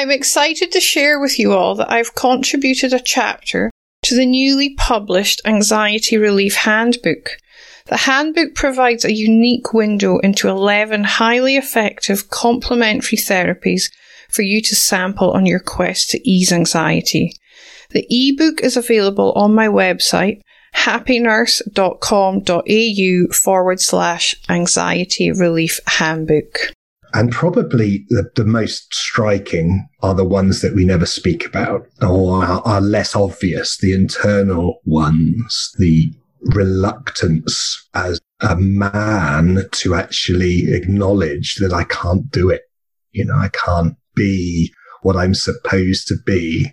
I'm excited to share with you all that I've contributed a chapter to the newly published Anxiety Relief Handbook. The handbook provides a unique window into 11 highly effective complementary therapies for you to sample on your quest to ease anxiety. The ebook is available on my website, happynurse.com.au forward slash anxiety relief handbook. And probably the, the, most striking are the ones that we never speak about or are, are less obvious, the internal ones, the reluctance as a man to actually acknowledge that I can't do it. You know, I can't be what I'm supposed to be.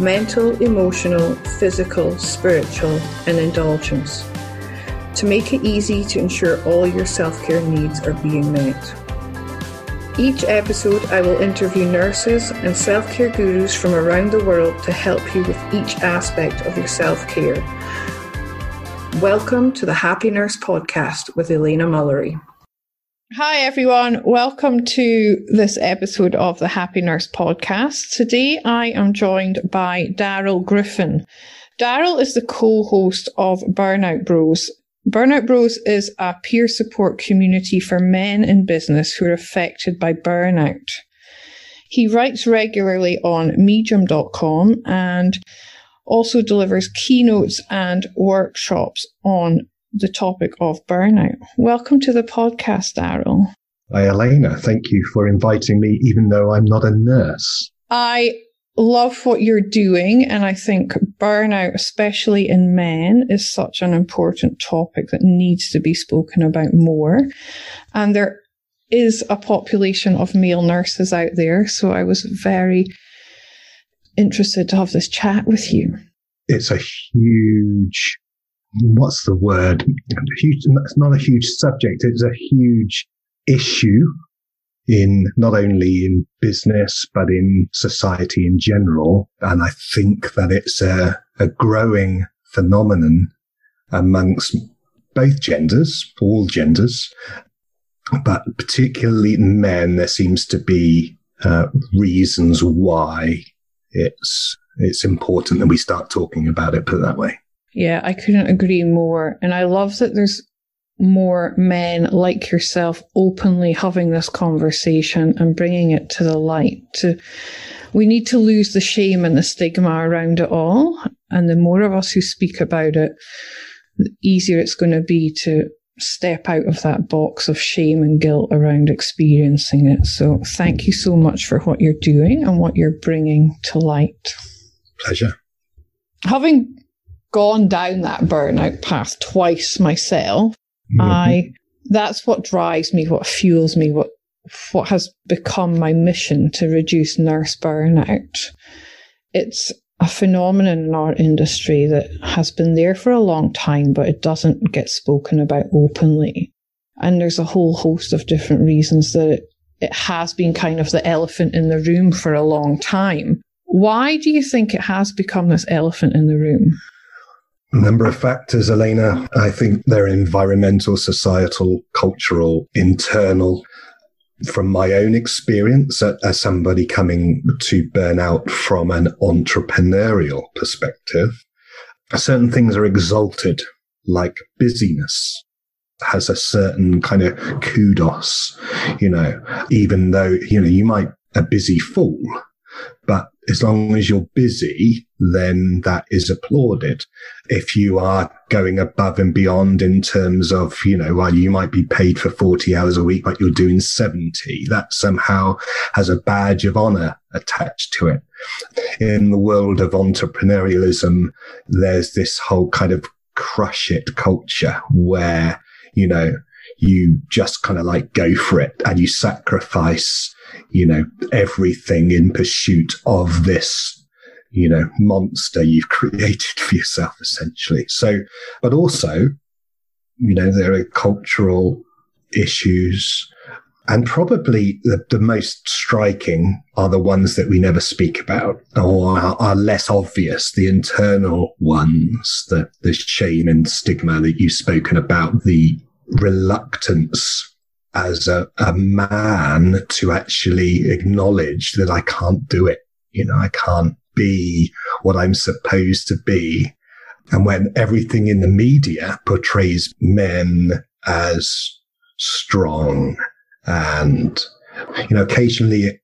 mental, emotional, physical, spiritual, and indulgence to make it easy to ensure all your self care needs are being met. Each episode, I will interview nurses and self care gurus from around the world to help you with each aspect of your self care. Welcome to the Happy Nurse Podcast with Elena Mullery. Hi, everyone. Welcome to this episode of the Happy Nurse podcast. Today, I am joined by Darrel Griffin. Darrel is the co host of Burnout Bros. Burnout Bros is a peer support community for men in business who are affected by burnout. He writes regularly on medium.com and also delivers keynotes and workshops on the topic of burnout. Welcome to the podcast, Darrel. Hi, Elena. Thank you for inviting me, even though I'm not a nurse. I love what you're doing, and I think burnout, especially in men, is such an important topic that needs to be spoken about more. And there is a population of male nurses out there, so I was very interested to have this chat with you. It's a huge what's the word? Huge, it's not a huge subject. It's a huge issue in not only in business, but in society in general. And I think that it's a, a growing phenomenon amongst both genders, all genders, but particularly men, there seems to be uh, reasons why it's it's important that we start talking about it. Put it that way. Yeah, I couldn't agree more. And I love that there's more men like yourself openly having this conversation and bringing it to the light. To, we need to lose the shame and the stigma around it all. And the more of us who speak about it, the easier it's going to be to step out of that box of shame and guilt around experiencing it. So thank you so much for what you're doing and what you're bringing to light. Pleasure. Having gone down that burnout path twice myself. Mm-hmm. I that's what drives me, what fuels me, what what has become my mission to reduce nurse burnout. It's a phenomenon in our industry that has been there for a long time, but it doesn't get spoken about openly. And there's a whole host of different reasons that it, it has been kind of the elephant in the room for a long time. Why do you think it has become this elephant in the room? Number of factors, Elena. I think they're environmental, societal, cultural, internal. From my own experience as somebody coming to burnout from an entrepreneurial perspective, certain things are exalted, like busyness. has a certain kind of kudos, you know, even though, you know, you might a busy fool, but as long as you're busy, then that is applauded. If you are going above and beyond in terms of, you know, while you might be paid for 40 hours a week, but you're doing 70, that somehow has a badge of honor attached to it. In the world of entrepreneurialism, there's this whole kind of crush it culture where, you know, you just kind of like go for it and you sacrifice, you know, everything in pursuit of this you know, monster you've created for yourself, essentially. So, but also, you know, there are cultural issues and probably the, the, most striking are the ones that we never speak about or are, are, less obvious, the internal ones, the, the shame and stigma that you've spoken about, the reluctance as a, a man to actually acknowledge that I can't do it. You know, I can't be what I'm supposed to be. And when everything in the media portrays men as strong and, you know, occasionally it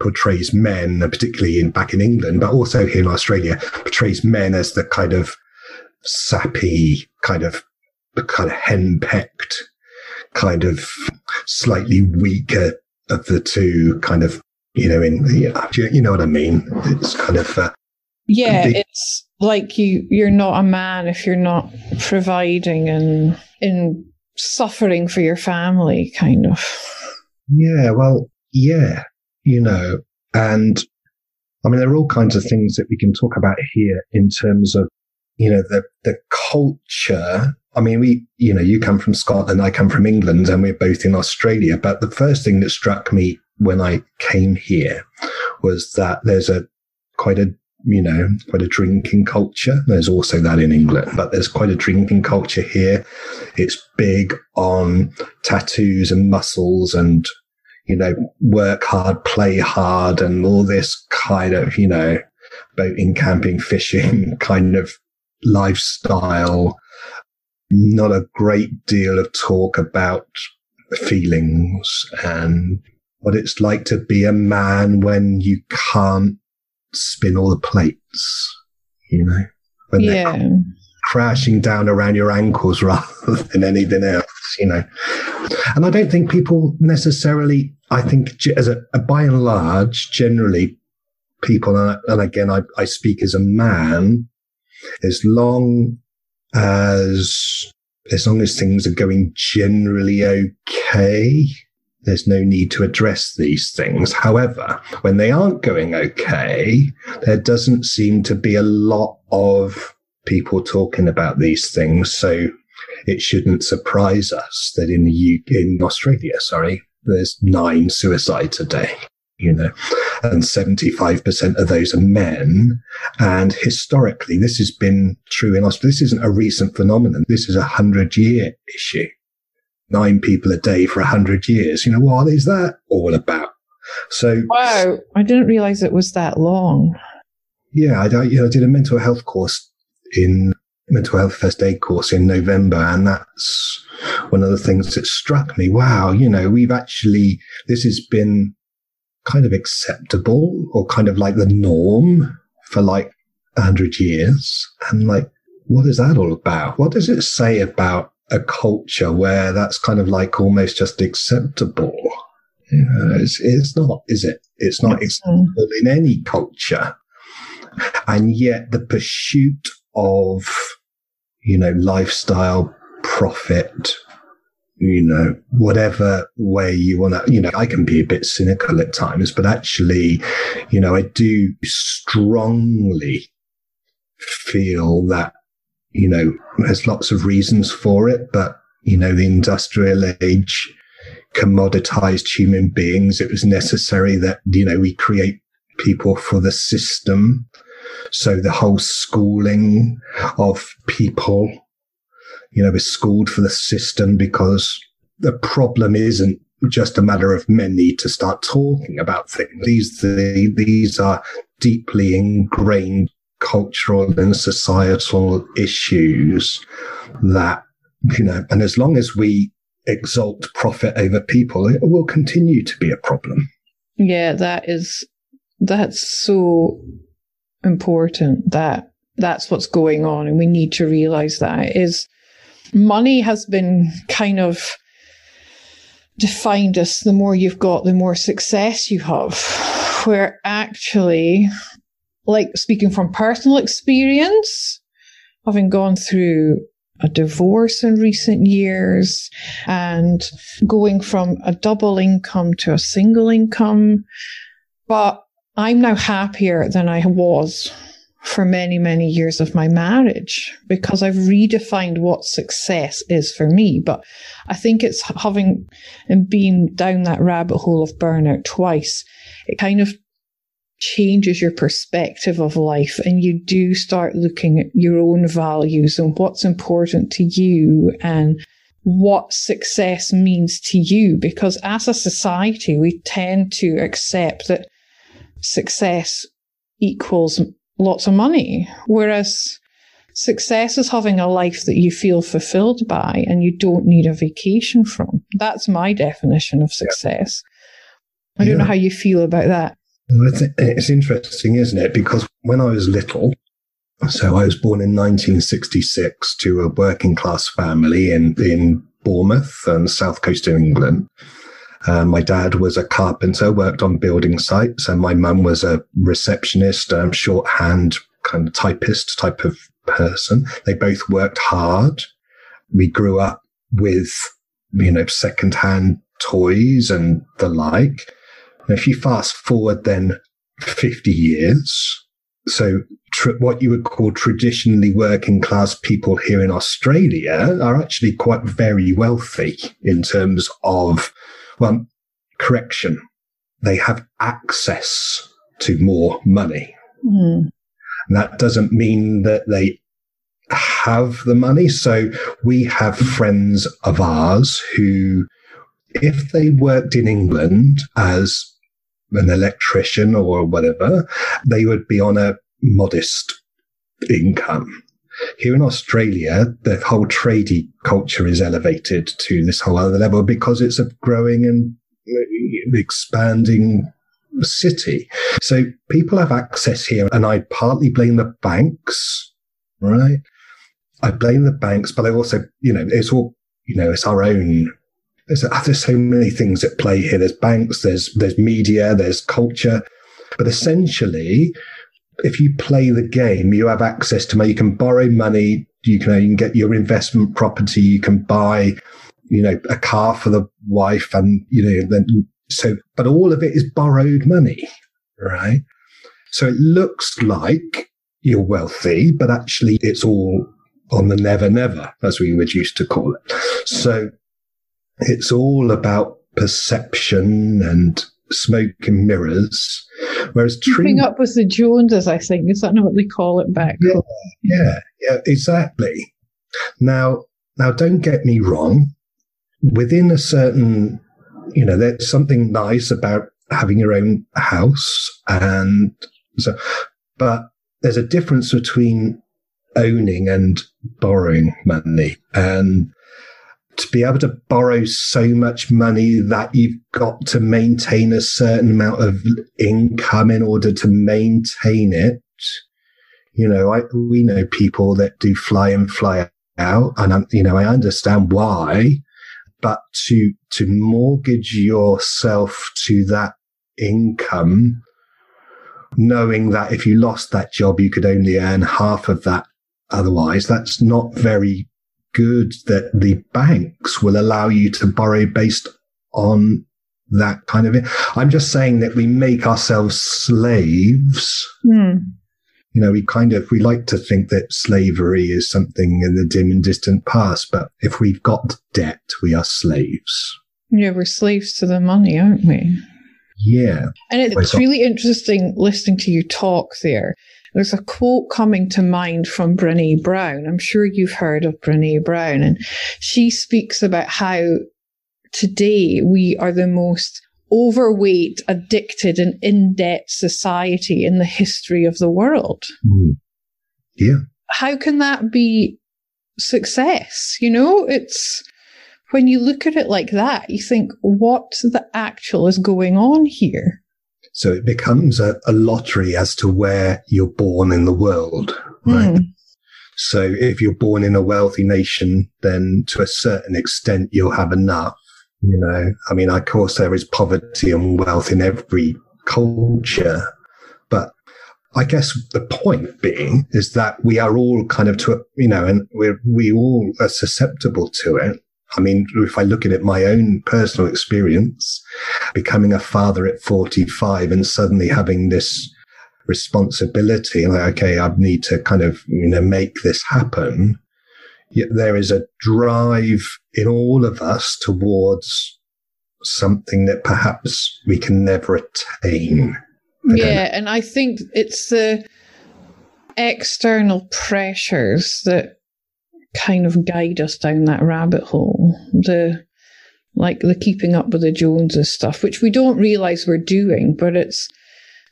portrays men, particularly in back in England, but also here in Australia, portrays men as the kind of sappy, kind of, kind of henpecked, kind of slightly weaker of the two kind of you know, in you know what I mean. It's kind of uh, yeah, it's like you you're not a man if you're not providing and in suffering for your family, kind of. Yeah, well, yeah, you know, and I mean, there are all kinds of things that we can talk about here in terms of, you know, the the culture. I mean, we, you know, you come from Scotland, I come from England, and we're both in Australia. But the first thing that struck me when I came here was that there's a quite a you know quite a drinking culture. There's also that in England, but there's quite a drinking culture here. It's big on tattoos and muscles and you know work hard, play hard, and all this kind of you know boating, camping, fishing kind of lifestyle. Not a great deal of talk about feelings and what it's like to be a man when you can't spin all the plates, you know, when yeah. they're crashing down around your ankles rather than anything else, you know. And I don't think people necessarily, I think as a, a by and large, generally people, and, and again, I, I speak as a man, as long as, as long as things are going generally okay, there's no need to address these things. However, when they aren't going okay, there doesn't seem to be a lot of people talking about these things. So it shouldn't surprise us that in the UK, in Australia, sorry, there's nine suicides a day, you know, and 75% of those are men. And historically, this has been true in Australia. This isn't a recent phenomenon. This is a hundred year issue nine people a day for a hundred years. You know, what is that all about? So, wow, I didn't realize it was that long. Yeah, I, you know, I did a mental health course in mental health first aid course in November, and that's one of the things that struck me. Wow, you know, we've actually this has been kind of acceptable or kind of like the norm for like a hundred years, and like, what is that all about? What does it say about a culture where that's kind of like almost just acceptable. You know, it's, it's not, is it? It's not acceptable in any culture. And yet the pursuit of, you know, lifestyle, profit, you know, whatever way you want to, you know, I can be a bit cynical at times, but actually, you know, I do strongly feel that you know, there's lots of reasons for it, but, you know, the industrial age commoditized human beings. It was necessary that, you know, we create people for the system. So the whole schooling of people, you know, is schooled for the system because the problem isn't just a matter of men need to start talking about things. These, the, these are deeply ingrained cultural and societal issues that you know, and as long as we exalt profit over people, it will continue to be a problem. Yeah, that is, that's so important that that's what's going on. And we need to realize that is money has been kind of defined as the more you've got, the more success you have. Where actually, like speaking from personal experience, having gone through a divorce in recent years and going from a double income to a single income. But I'm now happier than I was for many, many years of my marriage because I've redefined what success is for me. But I think it's having and being down that rabbit hole of burnout twice. It kind of changes your perspective of life and you do start looking at your own values and what's important to you and what success means to you. Because as a society, we tend to accept that success equals lots of money. Whereas success is having a life that you feel fulfilled by and you don't need a vacation from. That's my definition of success. I don't yeah. know how you feel about that. It's interesting, isn't it? Because when I was little, so I was born in 1966 to a working class family in, in Bournemouth and south coast of England. Um, my dad was a carpenter, worked on building sites, and my mum was a receptionist, um, shorthand kind of typist type of person. They both worked hard. We grew up with, you know, secondhand toys and the like. And if you fast forward then 50 years, so tr- what you would call traditionally working class people here in Australia are actually quite very wealthy in terms of well, correction. They have access to more money. Mm. that doesn't mean that they have the money. So we have friends of ours who, if they worked in England as an electrician or whatever, they would be on a modest income. Here in Australia, the whole tradie culture is elevated to this whole other level because it's a growing and expanding city. So people have access here, and I partly blame the banks, right? I blame the banks, but I also, you know, it's all, you know, it's our own. There's, there's so many things at play here. There's banks, there's there's media, there's culture, but essentially, if you play the game, you have access to money. You can borrow money. You can, you can get your investment property. You can buy, you know, a car for the wife and, you know, then so, but all of it is borrowed money, right? So it looks like you're wealthy, but actually it's all on the never, never, as we would used to call it. So it's all about perception and smoke and mirrors. Whereas keeping up with the Joneses, I think is that not what they call it back? Yeah, yeah, yeah, exactly. Now, now, don't get me wrong. Within a certain, you know, there's something nice about having your own house, and so, but there's a difference between owning and borrowing money, and to be able to borrow so much money that you've got to maintain a certain amount of income in order to maintain it. You know, I, we know people that do fly in, fly out, and I'm, you know, I understand why, but to, to mortgage yourself to that income, knowing that if you lost that job, you could only earn half of that otherwise, that's not very good that the banks will allow you to borrow based on that kind of it. I'm just saying that we make ourselves slaves. Mm. You know, we kind of, we like to think that slavery is something in the dim and distant past, but if we've got debt, we are slaves. Yeah, we're slaves to the money, aren't we? Yeah. And it's really interesting listening to you talk there there's a quote coming to mind from Brene Brown. I'm sure you've heard of Brene Brown, and she speaks about how today we are the most overweight, addicted, and in debt society in the history of the world. Mm. Yeah. How can that be success. You know, it's when you look at it like that, you think, what the actual is going on here? So it becomes a, a lottery as to where you're born in the world, right? Mm. So if you're born in a wealthy nation, then to a certain extent, you'll have enough. You know, I mean, of course, there is poverty and wealth in every culture, but I guess the point being is that we are all kind of to, a, you know, and we we all are susceptible to it. I mean, if I look at it, my own personal experience, becoming a father at 45 and suddenly having this responsibility, like, okay, I need to kind of, you know, make this happen. Yet there is a drive in all of us towards something that perhaps we can never attain. I yeah, and I think it's the external pressures that kind of guide us down that rabbit hole. The like the keeping up with the Joneses stuff, which we don't realize we're doing, but it's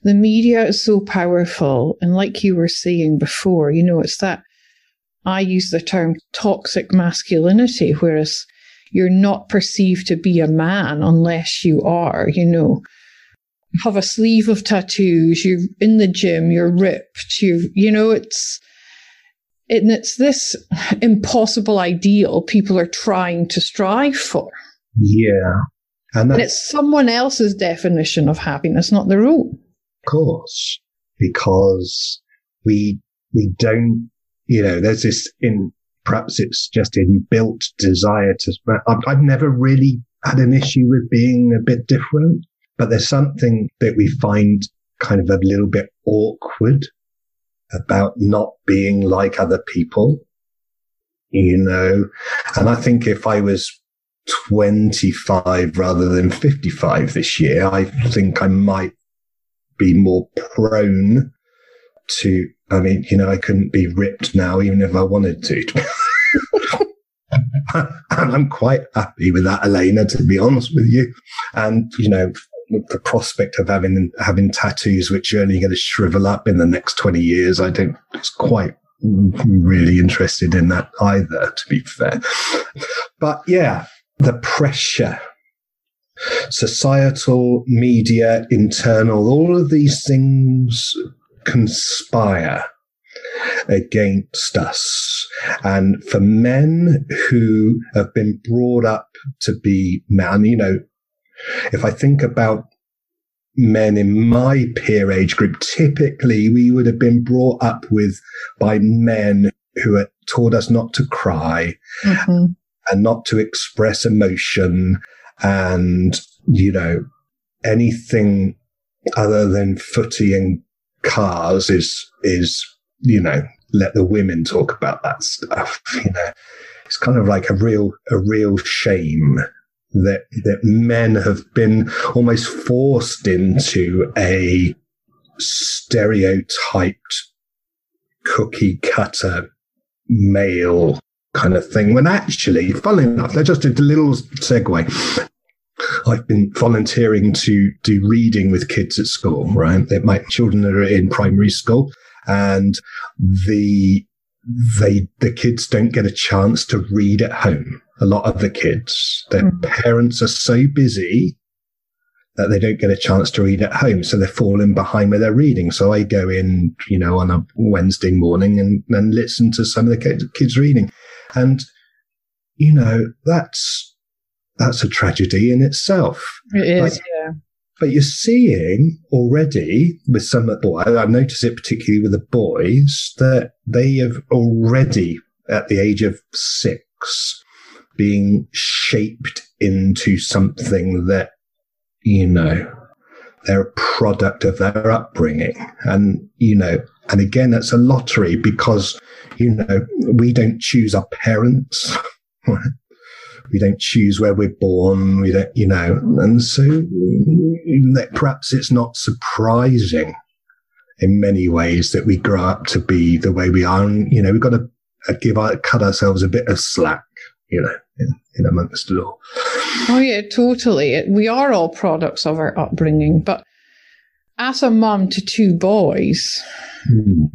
the media is so powerful. And like you were saying before, you know, it's that I use the term toxic masculinity, whereas you're not perceived to be a man unless you are, you know, have a sleeve of tattoos, you're in the gym, you're ripped, you you know, it's and it's this impossible ideal people are trying to strive for. Yeah. And, and it's someone else's definition of happiness, not their own. Of course. Because we we don't you know, there's this in perhaps it's just inbuilt desire to I've, I've never really had an issue with being a bit different, but there's something that we find kind of a little bit awkward about not being like other people, you know. And I think if I was 25 rather than 55 this year, I think I might be more prone to, I mean, you know, I couldn't be ripped now, even if I wanted to. and I'm quite happy with that, Elena, to be honest with you. And, you know, the prospect of having having tattoos which are only going to shrivel up in the next 20 years, I don't it's quite really interested in that either, to be fair. But yeah, the pressure, societal, media, internal, all of these things conspire against us. And for men who have been brought up to be man, you know, if I think about men in my peer age group, typically we would have been brought up with by men who had taught us not to cry mm-hmm. and not to express emotion and, you know, anything other than footy and cars is, is, you know, let the women talk about that stuff. You know, it's kind of like a real, a real shame that that men have been almost forced into a stereotyped cookie cutter male kind of thing when actually funnily enough they're just a little segue I've been volunteering to do reading with kids at school, right? My children are in primary school and the, they, the kids don't get a chance to read at home a lot of the kids. Their mm. parents are so busy that they don't get a chance to read at home. So they're falling behind with their reading. So I go in, you know, on a Wednesday morning and, and listen to some of the kids reading. And, you know, that's, that's a tragedy in itself. It is, like, yeah. But you're seeing already with some of the boys, I've noticed it particularly with the boys, that they have already at the age of six being shaped into something that, you know, they're a product of their upbringing. And, you know, and again, that's a lottery because, you know, we don't choose our parents. we don't choose where we're born. We don't, you know, and so perhaps it's not surprising in many ways that we grow up to be the way we are. And, you know, we've got to uh, give our, cut ourselves a bit of slack you know, in, in amongst it all. Oh, yeah, totally. We are all products of our upbringing. But as a mum to two boys, mm.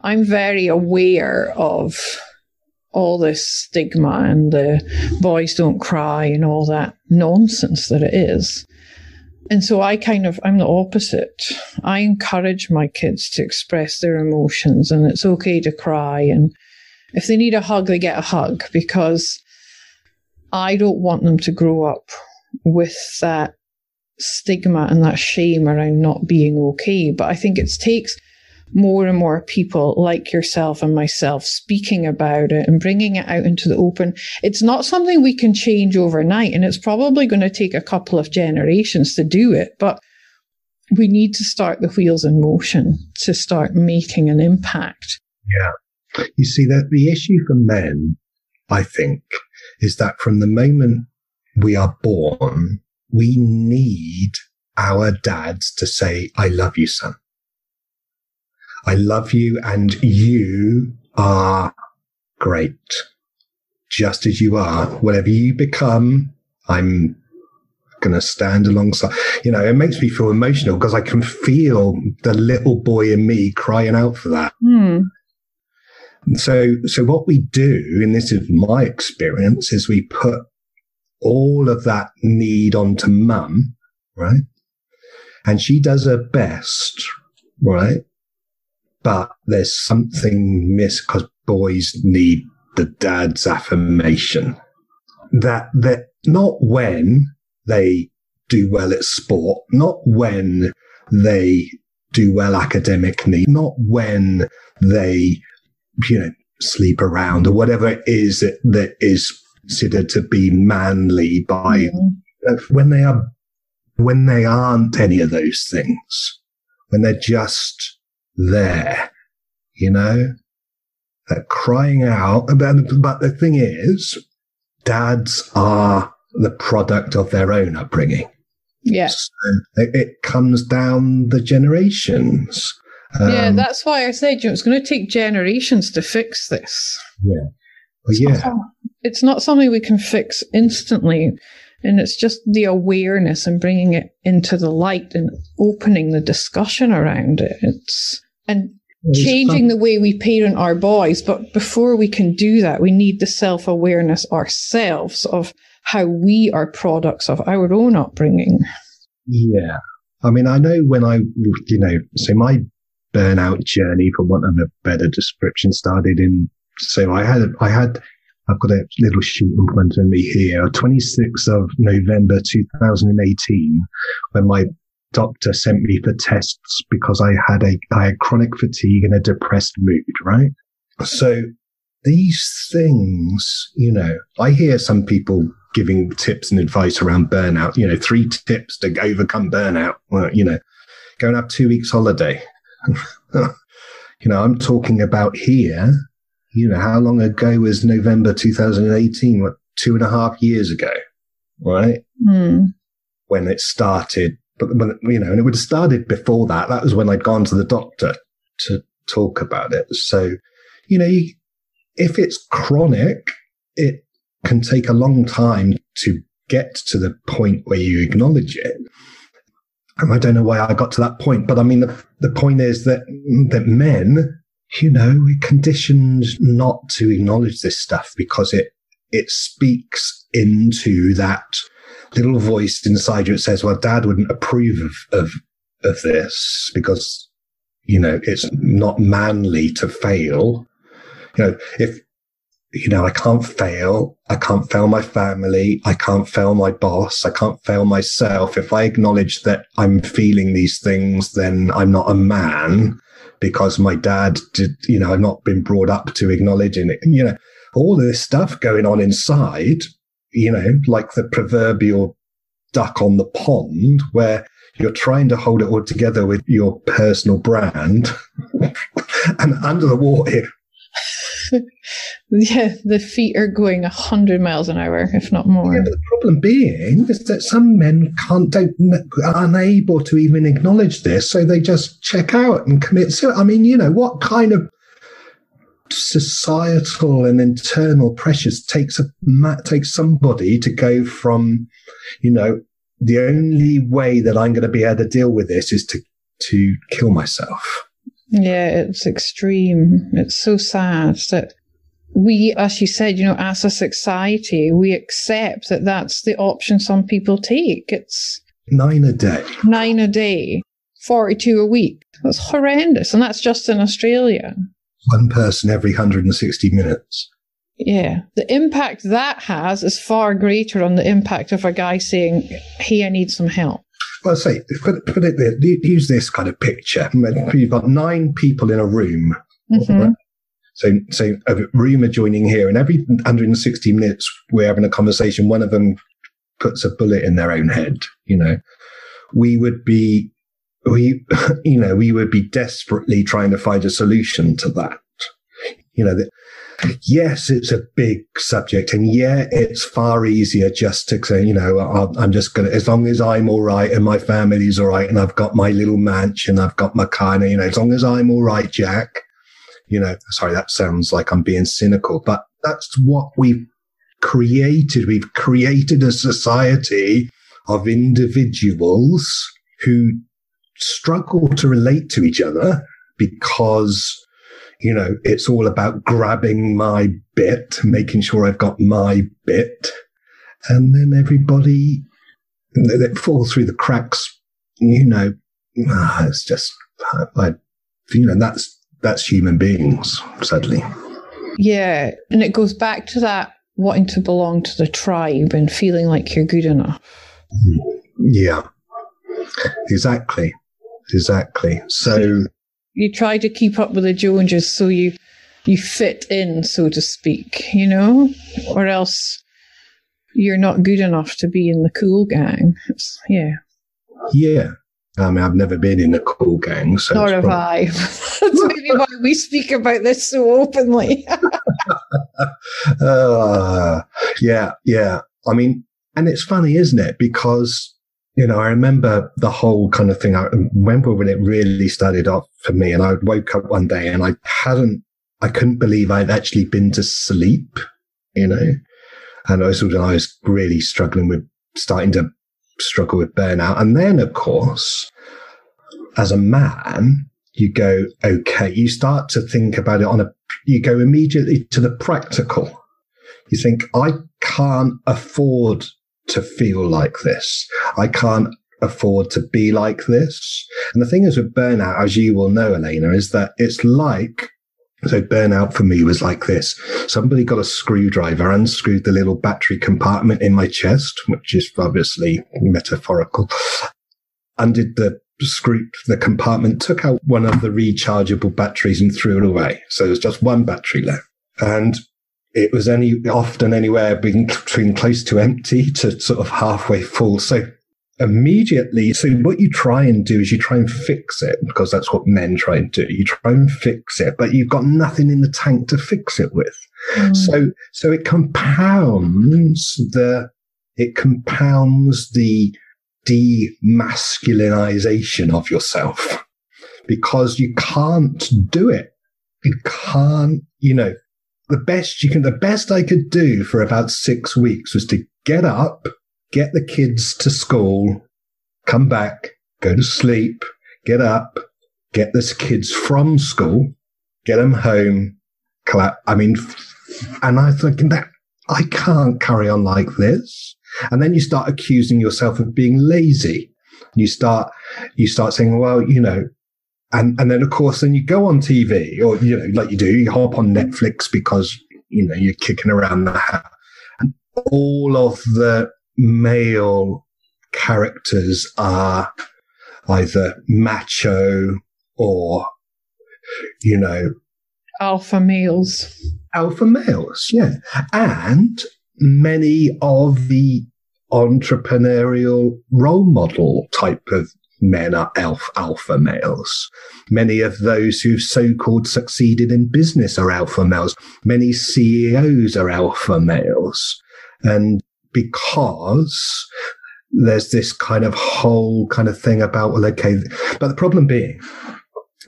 I'm very aware of all this stigma and the boys don't cry and all that nonsense that it is. And so I kind of, I'm the opposite. I encourage my kids to express their emotions and it's okay to cry. And if they need a hug, they get a hug because I don't want them to grow up with that stigma and that shame around not being okay. But I think it takes more and more people like yourself and myself speaking about it and bringing it out into the open. It's not something we can change overnight, and it's probably going to take a couple of generations to do it, but we need to start the wheels in motion to start making an impact. Yeah. You see, that the issue for men, I think, is that from the moment we are born, we need our dads to say, I love you, son. I love you and you are great. Just as you are. Whatever you become, I'm going to stand alongside. You know, it makes me feel emotional because I can feel the little boy in me crying out for that. Hmm. So, so what we do, and this is my experience, is we put all of that need onto mum, right? And she does her best, right? But there's something missing because boys need the dad's affirmation that that not when they do well at sport, not when they do well academically, not when they, you know, sleep around or whatever it is that, that is considered to be manly by mm-hmm. when they are when they aren't any of those things, when they're just there, you know, they're crying out. But, but the thing is, dads are the product of their own upbringing. Yes. So it, comes down the generations. Um, yeah, that's why I said you know, it's going to take generations to fix this. Yeah. Well, yeah it's not something we can fix instantly. And it's just the awareness and bringing it into the light and opening the discussion around it. It's, and changing the way we parent our boys. But before we can do that, we need the self awareness ourselves of how we are products of our own upbringing. Yeah. I mean, I know when I, you know, so my burnout journey, for want of a better description, started in, so I had, I had I've got a little sheet in front of me here. 26th of November 2018, when my doctor sent me for tests because I had a I had chronic fatigue and a depressed mood, right? So these things, you know, I hear some people giving tips and advice around burnout, you know, three tips to overcome burnout. Well, you know, going up two weeks holiday. you know, I'm talking about here you know, how long ago was November 2018? What, two and a half years ago, right? Mm. When it started. But, when, you know, and it would have started before that. That was when I'd gone to the doctor to talk about it. So, you know, you, if it's chronic, it can take a long time to get to the point where you acknowledge it. And I don't know why I got to that point, but I mean, the, the point is that, that men you know, we're conditioned not to acknowledge this stuff because it, it speaks into that little voice inside you that says, well, dad wouldn't approve of, of, of this because, you know, it's not manly to fail. You know, if, you know, I can't fail. I can't fail my family. I can't fail my boss. I can't fail myself. If I acknowledge that I'm feeling these things, then I'm not a man because my dad did, you know, I've not been brought up to acknowledging it. You know, all this stuff going on inside, you know, like the proverbial duck on the pond where you're trying to hold it all together with your personal brand and under the water yeah, the feet are going a hundred miles an hour, if not more. Yeah, but the problem being is that some men can't, don't, are unable to even acknowledge this, so they just check out and commit suicide. I mean, you know, what kind of societal and internal pressures takes a takes somebody to go from, you know, the only way that I'm going to be able to deal with this is to to kill myself. Yeah, it's extreme. It's so sad that we, as you said, you know, as a society, we accept that that's the option some people take. It's nine a day. Nine a day, 42 a week. That's horrendous. And that's just in Australia. One person every 160 minutes. Yeah. The impact that has is far greater on the impact of a guy saying, Hey, I need some help. Well, say, put, put it there, use this kind of picture. You've got nine people in a room. Mm-hmm. Right? So, so a room adjoining here, and every 160 minutes we're having a conversation. One of them puts a bullet in their own head. You know, we would be, we, you know, we would be desperately trying to find a solution to that. You know, that yes, it's a big subject. And yeah, it's far easier just to say, you know, I'm just going to, as long as I'm all right and my family's all right and I've got my little mansion, I've got my car, you know, as long as I'm all right, Jack, you know, sorry, that sounds like I'm being cynical, but that's what we've created. We've created a society of individuals who struggle to relate to each other because you know, it's all about grabbing my bit, making sure I've got my bit. And then everybody that falls through the cracks, you know, ah, it's just, I, you know, that's, that's human beings, sadly. Yeah. And it goes back to that wanting to belong to the tribe and feeling like you're good enough. Yeah. Exactly. Exactly. So, you try to keep up with the Joneses so you you fit in, so to speak, you know, or else you're not good enough to be in the cool gang. It's, yeah. Yeah. I mean, I've never been in a cool gang, so. Nor have I. That's maybe why we speak about this so openly. uh, yeah, yeah. I mean, and it's funny, isn't it? Because you know, I remember the whole kind of thing. I remember when it really started off for me and I woke up one day and I hadn't, I couldn't believe I'd actually been to sleep, you know, and I was, I was really struggling with starting to struggle with burnout. And then, of course, as a man, you go, okay, you start to think about it on a, you go immediately to the practical. You think, I can't afford to feel like this. I can't afford to be like this. And the thing is with burnout, as you will know, Elena, is that it's like so burnout for me was like this. Somebody got a screwdriver, unscrewed the little battery compartment in my chest, which is obviously metaphorical, undid the screw, the compartment, took out one of the rechargeable batteries and threw it away. So there's just one battery left. And it was any often anywhere between close to empty to sort of halfway full. So immediately, so what you try and do is you try and fix it because that's what men try and do. You try and fix it, but you've got nothing in the tank to fix it with. Mm. So, so it compounds the, it compounds the demasculinization of yourself because you can't do it. You can't, you know, the best you can, the best I could do for about six weeks was to get up, get the kids to school, come back, go to sleep, get up, get the kids from school, get them home. I mean, and I thinking that I can't carry on like this. And then you start accusing yourself of being lazy. You start, you start saying, well, you know, and, and then of course, then you go on TV or, you know, like you do, you hop on Netflix because, you know, you're kicking around the house and all of the male characters are either macho or, you know, alpha males. Alpha males, yeah. And many of the entrepreneurial role model type of men are alpha, alpha males. Many of those who've so-called succeeded in business are alpha males. Many CEOs are alpha males. And because there's this kind of whole kind of thing about, well, okay, but the problem being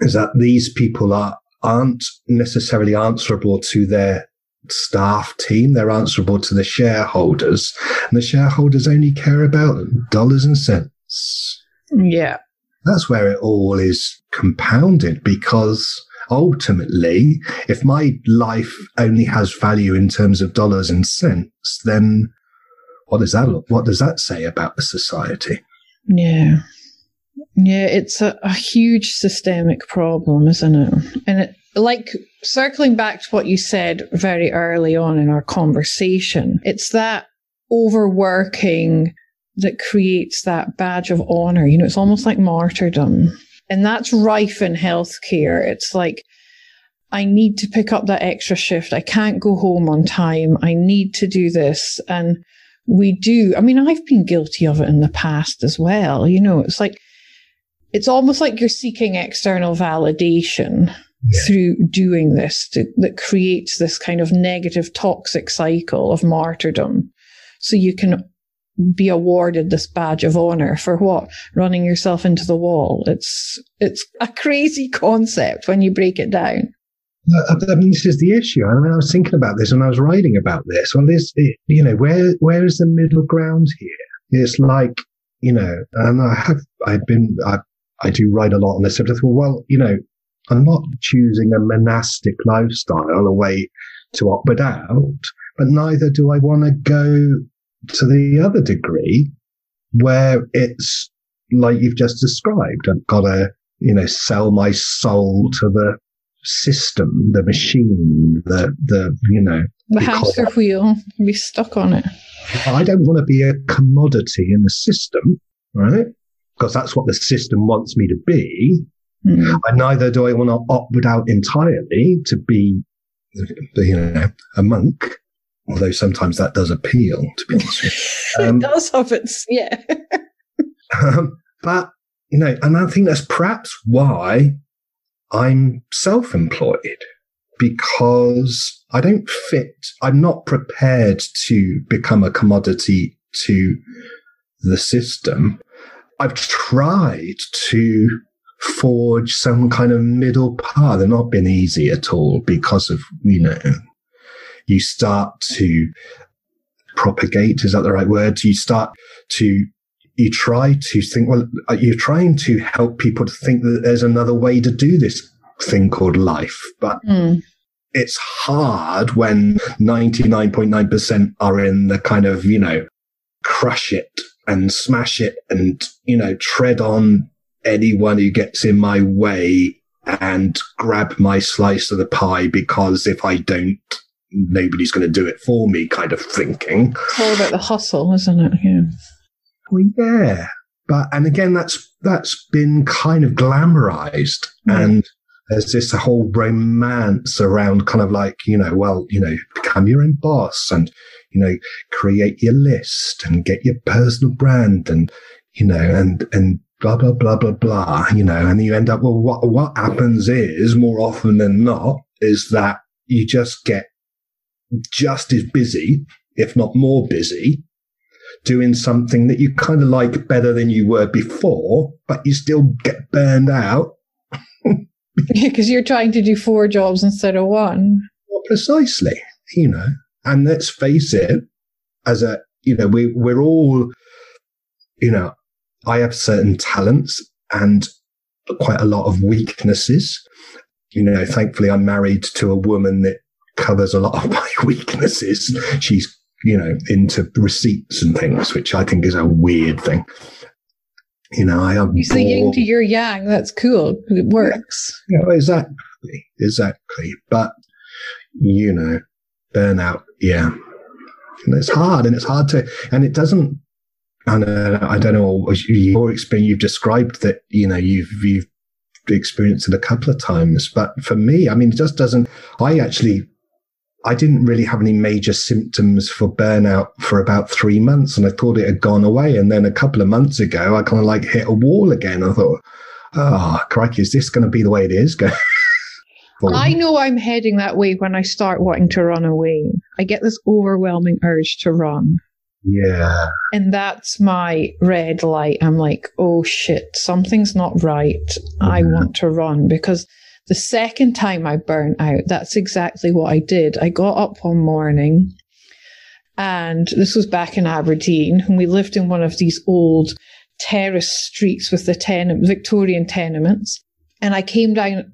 is that these people are, aren't necessarily answerable to their staff team. They're answerable to the shareholders and the shareholders only care about dollars and cents. Yeah. That's where it all is compounded because ultimately, if my life only has value in terms of dollars and cents, then what does that look, what does that say about the society? Yeah. Yeah, it's a, a huge systemic problem, isn't it? And it, like circling back to what you said very early on in our conversation, it's that overworking that creates that badge of honor. You know, it's almost like martyrdom. And that's rife in healthcare. It's like, I need to pick up that extra shift. I can't go home on time. I need to do this. And we do. I mean, I've been guilty of it in the past as well. You know, it's like, it's almost like you're seeking external validation yeah. through doing this to, that creates this kind of negative, toxic cycle of martyrdom. So you can be awarded this badge of honor for what? Running yourself into the wall. It's, it's a crazy concept when you break it down. I mean, this is the issue. I mean, I was thinking about this when I was writing about this. Well, this, you know, where where is the middle ground here? It's like, you know, and I have, I've been, I, I do write a lot on this subject. Well, you know, I'm not choosing a monastic lifestyle, a way to opt out, but neither do I want to go to the other degree where it's like you've just described. I've got to, you know, sell my soul to the system, the machine, the, the, you know, the hamster wheel, be stuck on it. I don't want to be a commodity in the system, right? Because that's what the system wants me to be. Mm. And neither do I want to opt out entirely to be, you know, a monk although sometimes that does appeal, to be honest with you. Um, it does have its, yeah. um, but, you know, and I think that's perhaps why I'm self employed because I don't fit, I'm not prepared to become a commodity to the system. I've tried to forge some kind of middle path. They've not been easy at all because of, you know, you start to propagate. Is that the right word? You start to you try to think, well, uh, you're trying to help people to think that there's another way to do this thing called life. But mm. it's hard when 99.9% are in the kind of, you know, crush it and smash it and, you know, tread on anyone who gets in my way and grab my slice of the pie because if I don't, nobody's going to do it for me kind of thinking. It's all about the hustle, isn't it? Yeah. Well, yeah. But, and again, that's, that's been kind of glamorized mm. and there's this whole romance around kind of like, you know, well, you know, become your own boss and, you know, create your list and get your personal brand and, you know, and, and blah, blah, blah, blah, blah, you know, and you end up, well, what, what happens is more often than not is that you just get just as busy, if not more busy, doing something that you kind of like better than you were before, but you still get burned out. Because you're trying to do four jobs instead of one. Well, precisely, you know. And let's face it, as a, you know, we, we're all, you know, I have certain talents and quite a lot of weaknesses. You know, thankfully I'm married to a woman that covers a lot of my weaknesses. She's, you know, into receipts and things, which I think is a weird thing. You know, I am. You say yin to your yang. That's cool. It works. Yeah, yeah, exactly. Exactly. But, you know, burnout, yeah. And it's hard and it's hard to, and it doesn't, and uh, I don't know, your experience, you've described that, you know, you've, you've experienced it a couple of times. But for me, I mean, it just doesn't, I actually I didn't really have any major symptoms for burnout for about three months and I thought it had gone away. And then a couple of months ago, I kind of like hit a wall again. I thought, oh, crikey, is this going to be the way it is? I hmm. know I'm heading that way when I start wanting to run away. I get this overwhelming urge to run. Yeah. And that's my red light. I'm like, oh shit, something's not right. Yeah. I want to run because the second time I burnt out, that's exactly what I did. I got up one morning and this was back in Aberdeen and we lived in one of these old terrace streets with the ten- Victorian tenements. And I came down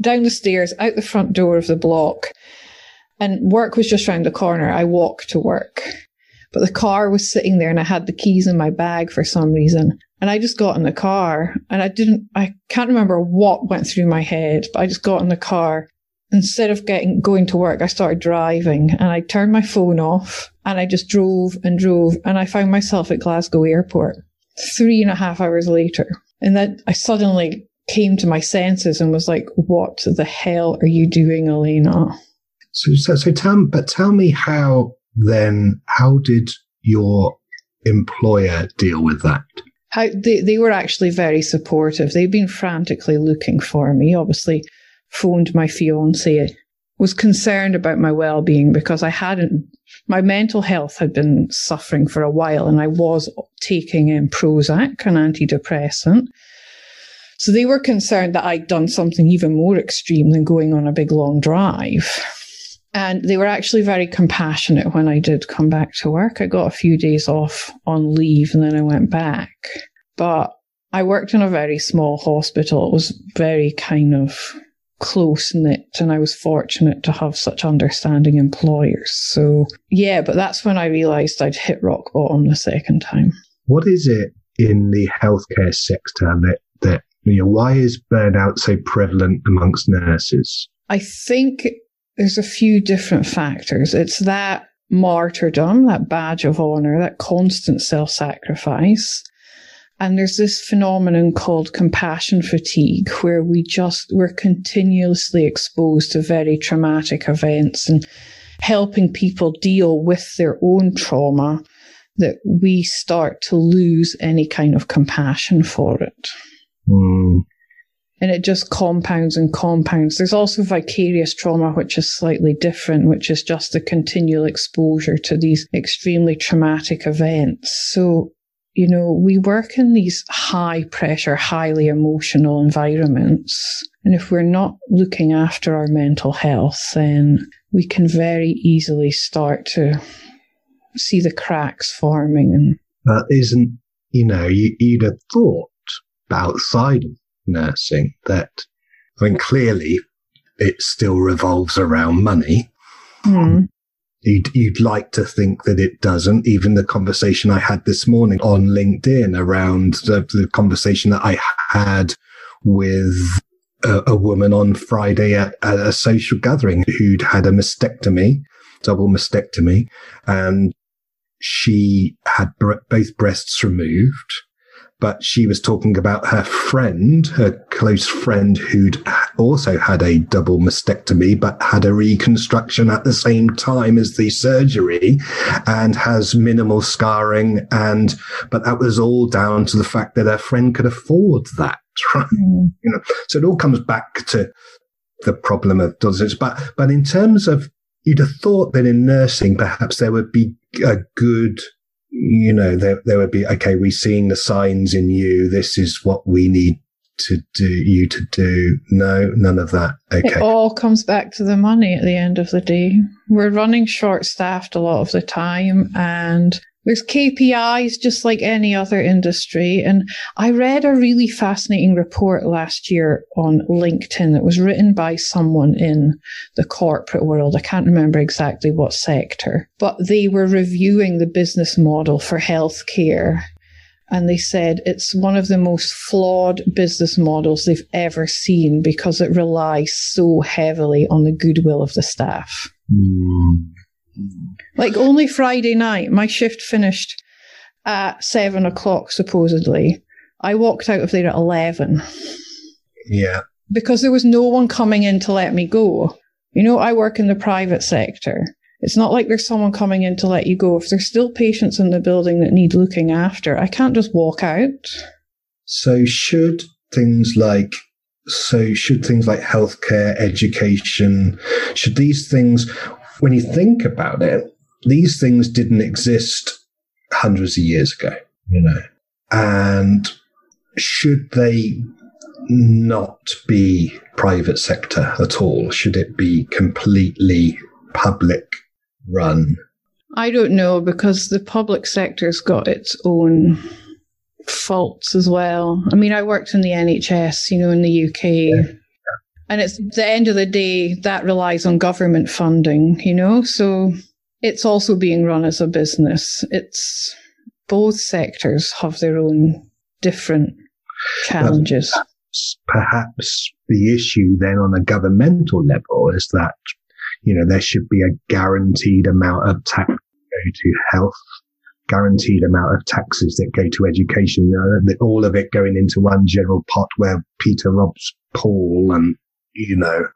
down the stairs, out the front door of the block. And work was just round the corner. I walked to work. But the car was sitting there and I had the keys in my bag for some reason. And I just got in the car and I didn't, I can't remember what went through my head, but I just got in the car. Instead of getting, going to work, I started driving and I turned my phone off and I just drove and drove and I found myself at Glasgow airport three and a half hours later. And then I suddenly came to my senses and was like, what the hell are you doing, Elena? So, so, so tell, but tell me how then, how did your employer deal with that? How, they, they were actually very supportive. They'd been frantically looking for me, obviously phoned my fiance, was concerned about my well-being because I hadn't, my mental health had been suffering for a while and I was taking in Prozac, an antidepressant. So they were concerned that I'd done something even more extreme than going on a big long drive. And they were actually very compassionate when I did come back to work. I got a few days off on leave and then I went back. But I worked in a very small hospital. It was very kind of close knit and I was fortunate to have such understanding employers. So yeah, but that's when I realized I'd hit rock bottom the second time. What is it in the healthcare sector that, that you know, why is burnout so prevalent amongst nurses? I think there's a few different factors. It's that martyrdom, that badge of honor, that constant self sacrifice. And there's this phenomenon called compassion fatigue, where we just, we're continuously exposed to very traumatic events and helping people deal with their own trauma that we start to lose any kind of compassion for it. Mm. And it just compounds and compounds. There's also vicarious trauma, which is slightly different, which is just the continual exposure to these extremely traumatic events. So, you know, we work in these high pressure, highly emotional environments. And if we're not looking after our mental health, then we can very easily start to see the cracks forming. That isn't, you know, you, you'd have thought outside of nursing that, I mean, clearly it still revolves around money. mm. You'd, you'd like to think that it doesn't. Even the conversation I had this morning on LinkedIn around the, the conversation that I had with a, a woman on Friday at, at a social gathering who'd had a mastectomy, double mastectomy, and she had bre- both breasts removed but she was talking about her friend, her close friend who'd also had a double mastectomy, but had a reconstruction at the same time as the surgery and has minimal scarring. And, but that was all down to the fact that her friend could afford that. Mm. You know, so it all comes back to the problem of dozens. But, but in terms of, you'd have thought that in nursing, perhaps there would be a good you know, there, there would be, okay, we're seeing the signs in you. This is what we need to do, you to do. No, none of that. Okay. It all comes back to the money at the end of the day. We're running short staffed a lot of the time and there's KPIs just like any other industry. And I read a really fascinating report last year on LinkedIn that was written by someone in the corporate world. I can't remember exactly what sector, but they were reviewing the business model for healthcare. And they said it's one of the most flawed business models they've ever seen because it relies so heavily on the goodwill of the staff. Mm. Like only Friday night, my shift finished at seven o'clock, supposedly. I walked out of there at 11 Yeah. because there was no one coming in to let me go. You know, I work in the private sector. It's not like there's someone coming in to let you go. If there's still patients in the building that need looking after, I can't just walk out. So should things like so should things like healthcare, education, should these things, when you think about it, these things didn't exist hundreds of years ago, you know, and should they not be private sector at all? Should it be completely public run? I don't know because the public sector's got its own faults as well. I mean, I worked in the NHS, you know, in the UK. And it's the end of the day that relies on government funding, you know? So it's also being run as a business. It's both sectors have their own different challenges. Perhaps, perhaps the issue then on a governmental level is that, you know, there should be a guaranteed amount of tax go to health, guaranteed amount of taxes that go to education, all of it going into one general pot where Peter robs Paul and, you know,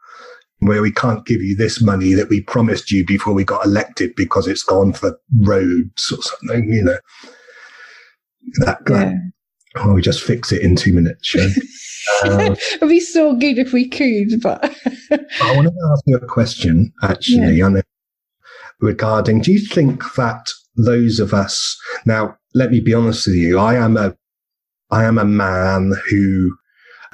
where we can't give you this money that we promised you before we got elected because it's gone for roads or something, you know. That. Yeah. Oh, we just fix it in two minutes, uh, It'd be so good if we could, but I want to ask you a question, actually, yeah. regarding do you think that those of us now, let me be honest with you, I am a I am a man who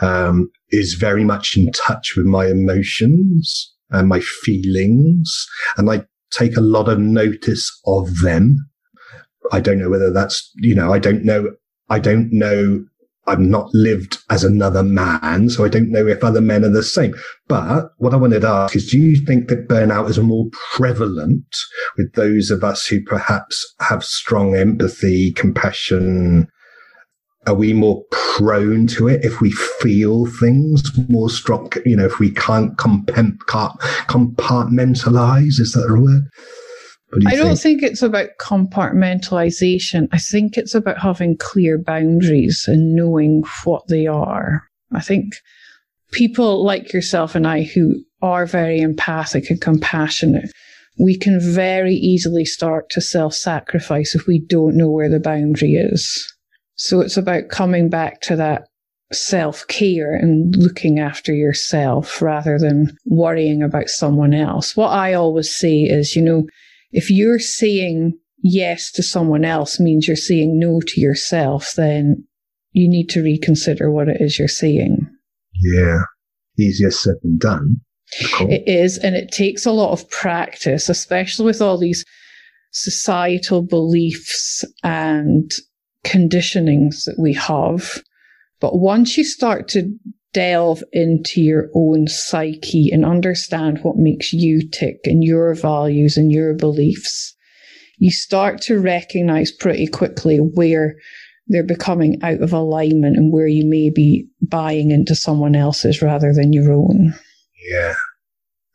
um, is very much in touch with my emotions and my feelings, and I take a lot of notice of them. I don't know whether that's, you know, I don't know, I don't know, I've not lived as another man, so I don't know if other men are the same. But what I wanted to ask is, do you think that burnout is more prevalent with those of us who perhaps have strong empathy, compassion, are we more prone to it if we feel things more strong? You know, if we can't compartmentalize, is that a word? Do I don't think? think it's about compartmentalization. I think it's about having clear boundaries and knowing what they are. I think people like yourself and I who are very empathic and compassionate, we can very easily start to self sacrifice if we don't know where the boundary is. So it's about coming back to that self care and looking after yourself rather than worrying about someone else. What I always say is, you know, if you're saying yes to someone else means you're saying no to yourself, then you need to reconsider what it is you're saying. Yeah. Easier said than done. Cool. It is. And it takes a lot of practice, especially with all these societal beliefs and conditionings that we have. But once you start to delve into your own psyche and understand what makes you tick and your values and your beliefs, you start to recognize pretty quickly where they're becoming out of alignment and where you may be buying into someone else's rather than your own. Yeah.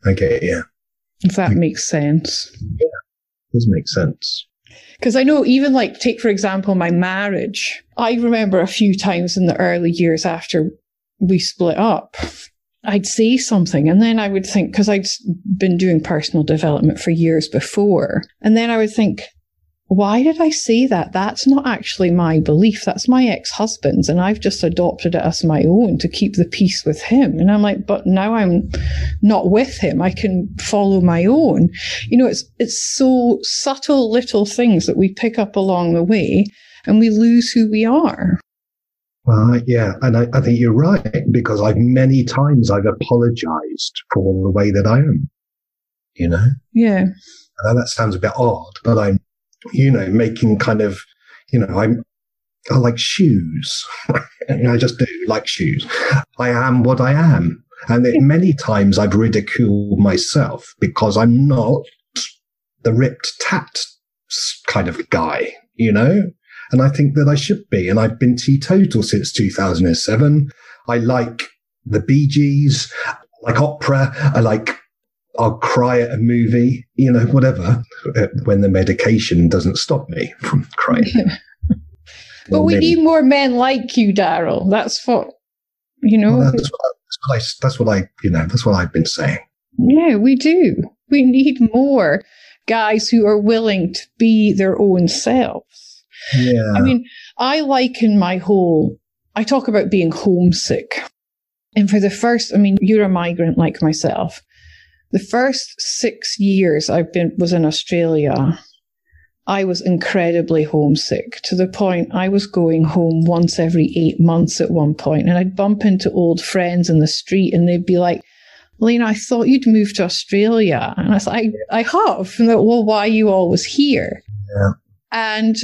I get it, yeah. If that mm. makes sense. Yeah. Does make sense. Because I know, even like, take for example, my marriage. I remember a few times in the early years after we split up, I'd say something and then I would think, because I'd been doing personal development for years before, and then I would think, why did I say that? That's not actually my belief. That's my ex husband's. And I've just adopted it as my own to keep the peace with him. And I'm like, but now I'm not with him. I can follow my own. You know, it's, it's so subtle little things that we pick up along the way and we lose who we are. Well, yeah, and I, I think you're right because I've many times I've apologized for the way that I am. You know. Yeah. I know that sounds a bit odd, but I'm, you know, making kind of, you know, I'm, I like shoes. I just do like shoes. I am what I am. And it, many times I've ridiculed myself because I'm not the ripped tat kind of guy, you know? And I think that I should be. And I've been teetotal since 2007. I like the Bee Gees, I like opera, I like I'll cry at a movie, you know, whatever, uh, when the medication doesn't stop me from crying. but we need more men like you, Darrel. That's what, you know. Well, that's, what I, that's, what I, that's what I, you know, that's what I've been saying. Yeah, we do. We need more guys who are willing to be their own selves. Yeah. I mean, I liken my whole, I talk about being homesick. And for the first, I mean, you're a migrant like myself. The first six years I've been, was in Australia, I was incredibly homesick to the point I was going home once every eight months at one point, and I'd bump into old friends in the street and they'd be like, Lena, I thought you'd moved to Australia. And I said, I, I have. And they're, well, why are you always here? Yeah. And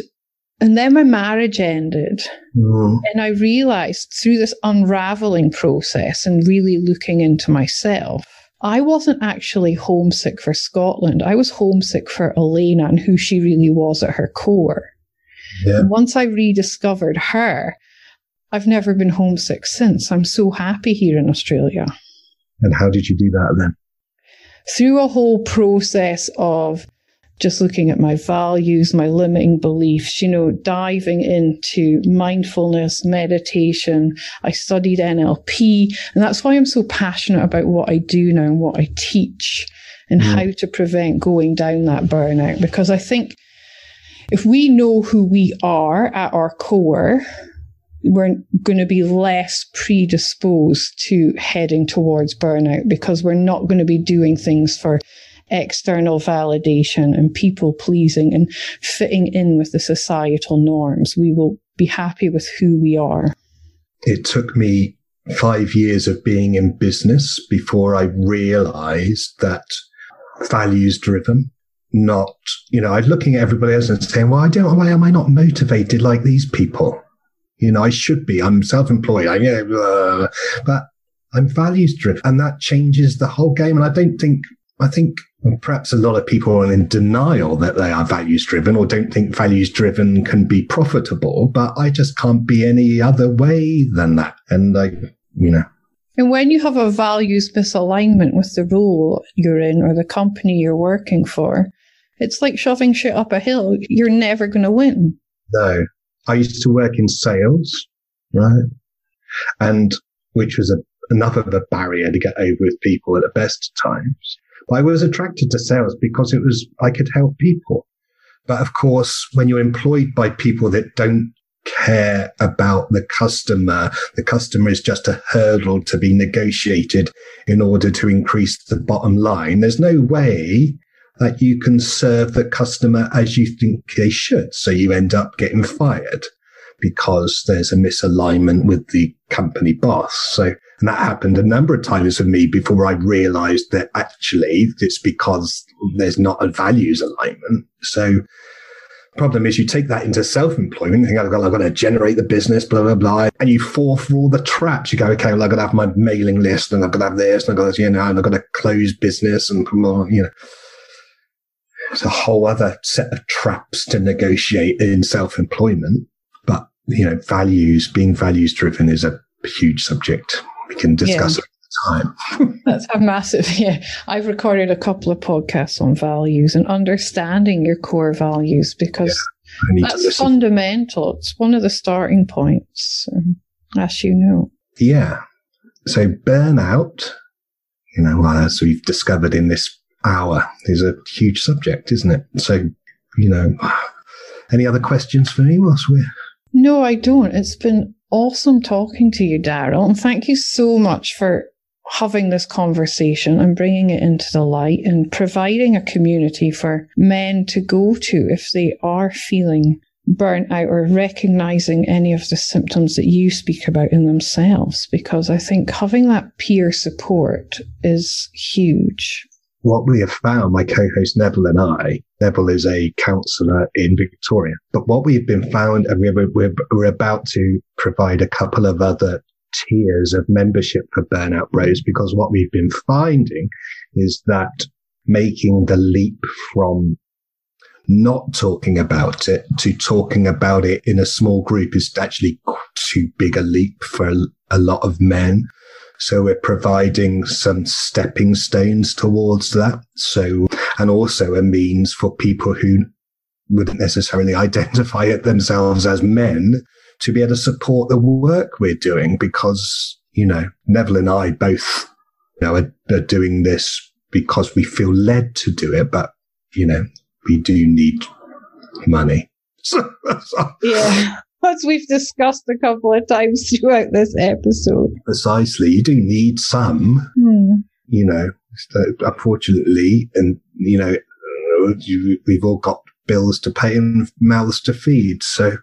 And then my marriage ended. Mm. And I realized through this unraveling process and really looking into myself, I wasn't actually homesick for Scotland. I was homesick for Elena and who she really was at her core. Yeah. Once I rediscovered her, I've never been homesick since. I'm so happy here in Australia. And how did you do that then? Through a whole process of just looking at my values, my limiting beliefs, you know, diving into mindfulness, meditation. I studied NLP, and that's why I'm so passionate about what I do now and what I teach and Mm. how to prevent going down that burnout. Because I think if we know who we are at our core, we're going to be less predisposed to heading towards burnout because we're not going to be doing things for external validation and people pleasing and fitting in with the societal norms. We will be happy with who we are. It took me five years of being in business before I realized that values driven, not, you know, I'm looking at everybody else and saying, well, I don't, why am I not motivated like these people? You know, I should be. I'm self-employed. I, you know, but I'm values driven and that changes the whole game. And I don't think, I think perhaps a lot of people are in denial that they are values driven or don't think values driven can be profitable, but I just can't be any other way than that. And I, you know, And when you have a values misalignment with the role you're in or the company you're working for, it's like shoving shit up a hill. You're never going to win. no, I used to work in sales, right? And which was a, enough of a barrier to get over with people at the best times. I was attracted to sales because it was, I could help people. But of course, when you're employed by people that don't care about the customer, the customer is just a hurdle to be negotiated in order to increase the bottom line. There's no way that you can serve the customer as you think they should. So you end up getting fired because there's a misalignment with the company boss. So, and that happened a number of times with me before I realized that actually it's because there's not a values alignment. So, problem is you take that into self-employment, think I've got, I've got to generate the business, blah, blah, blah. And you fall for all the traps. You go, okay, well, I've got to have my mailing list and I've got to have this and I've got to, you know, and I've got to close business and, you know, it's a whole other set of traps to negotiate in self-employment. You know, values, being values driven is a huge subject. We can discuss Yeah. time. That's a massive, yeah. I've recorded a couple of podcasts on values and understanding your core values because to that's fundamental. It's one of the starting points, um, as you know. Yeah. So burnout, you know, as we've discovered in this hour, is a huge subject, isn't it? So, you know, any other questions for me whilst we're No, I don't. It's been awesome talking to you, Darrel. And thank you so much for having this conversation and bringing it into the light and providing a community for men to go to if they are feeling burnt out or recognizing any of the symptoms that you speak about in themselves. Because I think having that peer support is huge. What we have found, my co-host Neville and I, Neville is a counsellor in Victoria, but what we've been found, and we're, we're, we're about to provide a couple of other tiers of membership for Burnout Bros, because what we've been finding is that making the leap from not talking about it to talking about it in a small group is actually too big a leap for a, a lot of men. So we're providing some stepping stones towards that. So, and also a means for people who wouldn't necessarily identify it themselves as men to be able to support the work we're doing because, you know, Neville and I both, you know, are, are doing this because we feel led to do it, but, you know, we do need money. Yeah. As we've discussed a couple of times throughout this episode. precisely, you do need some Hmm. you know, unfortunately, and you know, uh, we've all got bills to pay and mouths to feed. So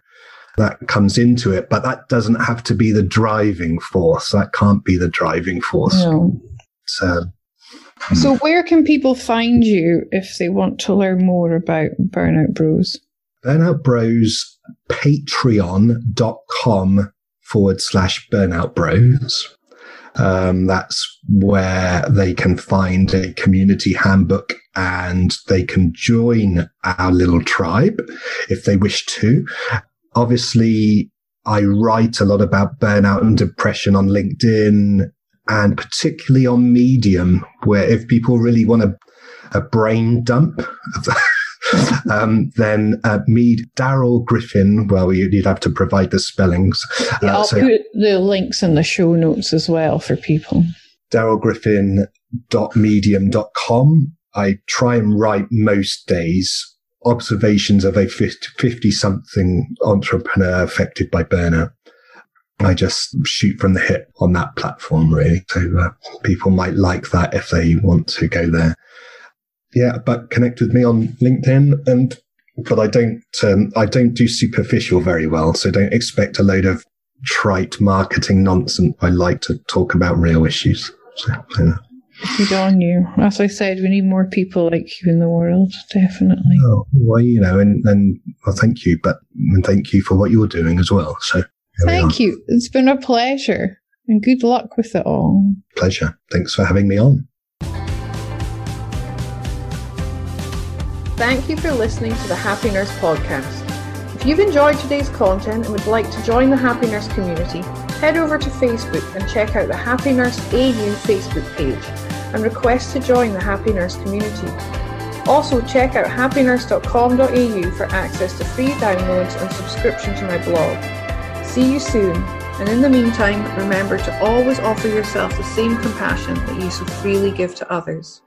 that comes into it, but that doesn't have to be the driving force. That can't be the driving force. No. So, So, where can people find you if they want to learn more about Burnout Bros? Burnout Bros patreon.com forward slash burnout bros. Um, that's where they can find a community handbook and they can join our little tribe if they wish to. Obviously, I write a lot about burnout and depression on LinkedIn and particularly on Medium, where if people really want a, a brain dump, um, then uh, Mead, Darrel Griffin, well, you'd have to provide the spellings. Yeah, uh, I'll so, put the links in the show notes as well for people. darylgriffin.medium.com. I try and write most days observations of a 50 something entrepreneur affected by burnout. I just shoot from the hip on that platform, really. So uh, people might like that if they want to go there. Yeah, but connect with me on LinkedIn, and but I don't um, I don't do superficial very well. So don't expect a load of trite marketing nonsense. I like to talk about real issues. So, yeah. Good on you. As I said, we need more people like you in the world, definitely. Oh, well, you know, and, and well, thank you, but and thank you for what you're doing as well. So, thank you. It's been a pleasure, and good luck with it all. Pleasure. Thanks for having me on. Thank you for listening to the Happy Nurse podcast. If you've enjoyed today's content and would like to join the Happy Nurse community, head over to Facebook and check out the Happy Nurse AU Facebook page and request to join the Happy Nurse community. Also, check out happynurse.com.au for access to free downloads and subscription to my blog. See you soon, and in the meantime, remember to always offer yourself the same compassion that you so freely give to others.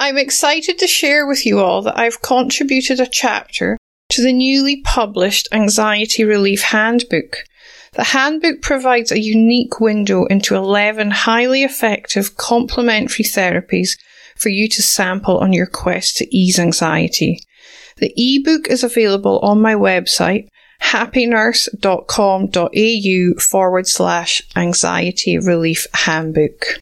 I'm excited to share with you all that I've contributed a chapter to the newly published Anxiety Relief Handbook. The handbook provides a unique window into 11 highly effective complementary therapies for you to sample on your quest to ease anxiety. The ebook is available on my website, happynurse.com.au forward slash anxiety relief handbook.